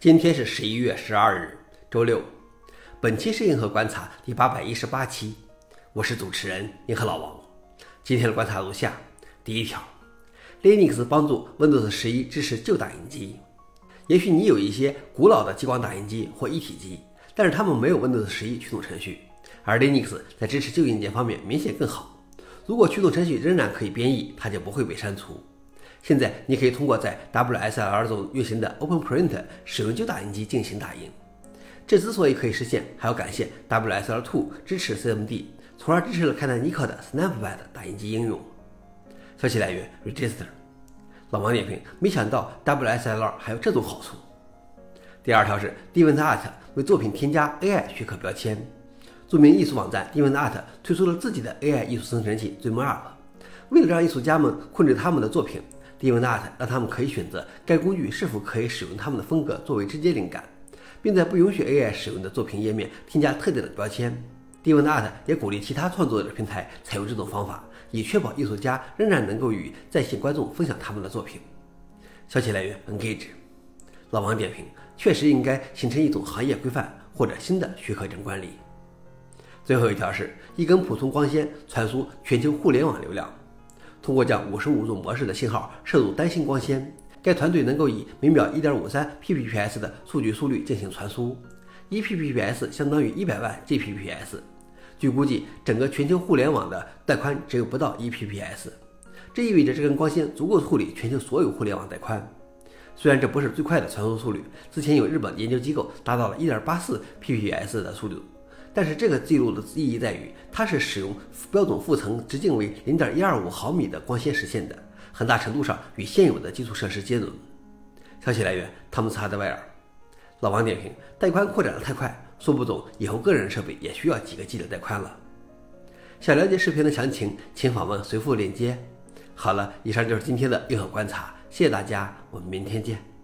今天是十一月十二日，周六。本期是硬核观察第八百一十八期，我是主持人硬核老王。今天的观察如下：第一条，Linux 帮助 Windows 十一支持旧打印机。也许你有一些古老的激光打印机或一体机，但是它们没有 Windows 十一驱动程序，而 Linux 在支持旧硬件方面明显更好。如果驱动程序仍然可以编译，它就不会被删除。现在你可以通过在 WSL 中运行的 OpenPrint 使用旧打印机进行打印。这之所以可以实现，还要感谢 WSL2 支持 CMD，从而支持了开南尼克的 Snapbad 打印机应用。消息来源：Register。老王点评：没想到 WSL 还有这种好处。第二条是 DeviantArt 为作品添加 AI 许可标签。著名艺术网站 DeviantArt 推出了自己的 AI 艺术生成器 DreamUp，为了让艺术家们控制他们的作品。DeviantArt 让他们可以选择该工具是否可以使用他们的风格作为直接灵感，并在不允许 AI 使用的作品页面添加特定的标签。DeviantArt 也鼓励其他创作者平台采用这种方法，以确保艺术家仍然能够与在线观众分享他们的作品。消息来源：Engage。老王点评：确实应该形成一种行业规范或者新的许可证管理。最后一条是一根普通光纤传输全球互联网流量。通过将五十五种模式的信号摄入单芯光纤，该团队能够以每秒一点五三 Pbps 的数据速率进行传输，一 Pbps 相当于一百万 Gbps。据估计，整个全球互联网的带宽只有不到一 PPS，这意味着这根光纤足够处理全球所有互联网带宽。虽然这不是最快的传输速率，之前有日本研究机构达到了一点八四 Pbps 的速度。但是这个记录的意义在于，它是使用标准副层直径为零点一二五毫米的光纤实现的，很大程度上与现有的基础设施接轨。消息来源：汤姆斯哈德威尔。老王点评：带宽扩展的太快，说不准以后个人设备也需要几个 G 的带宽了。想了解视频的详情，请访问随附链接。好了，以上就是今天的硬核观察，谢谢大家，我们明天见。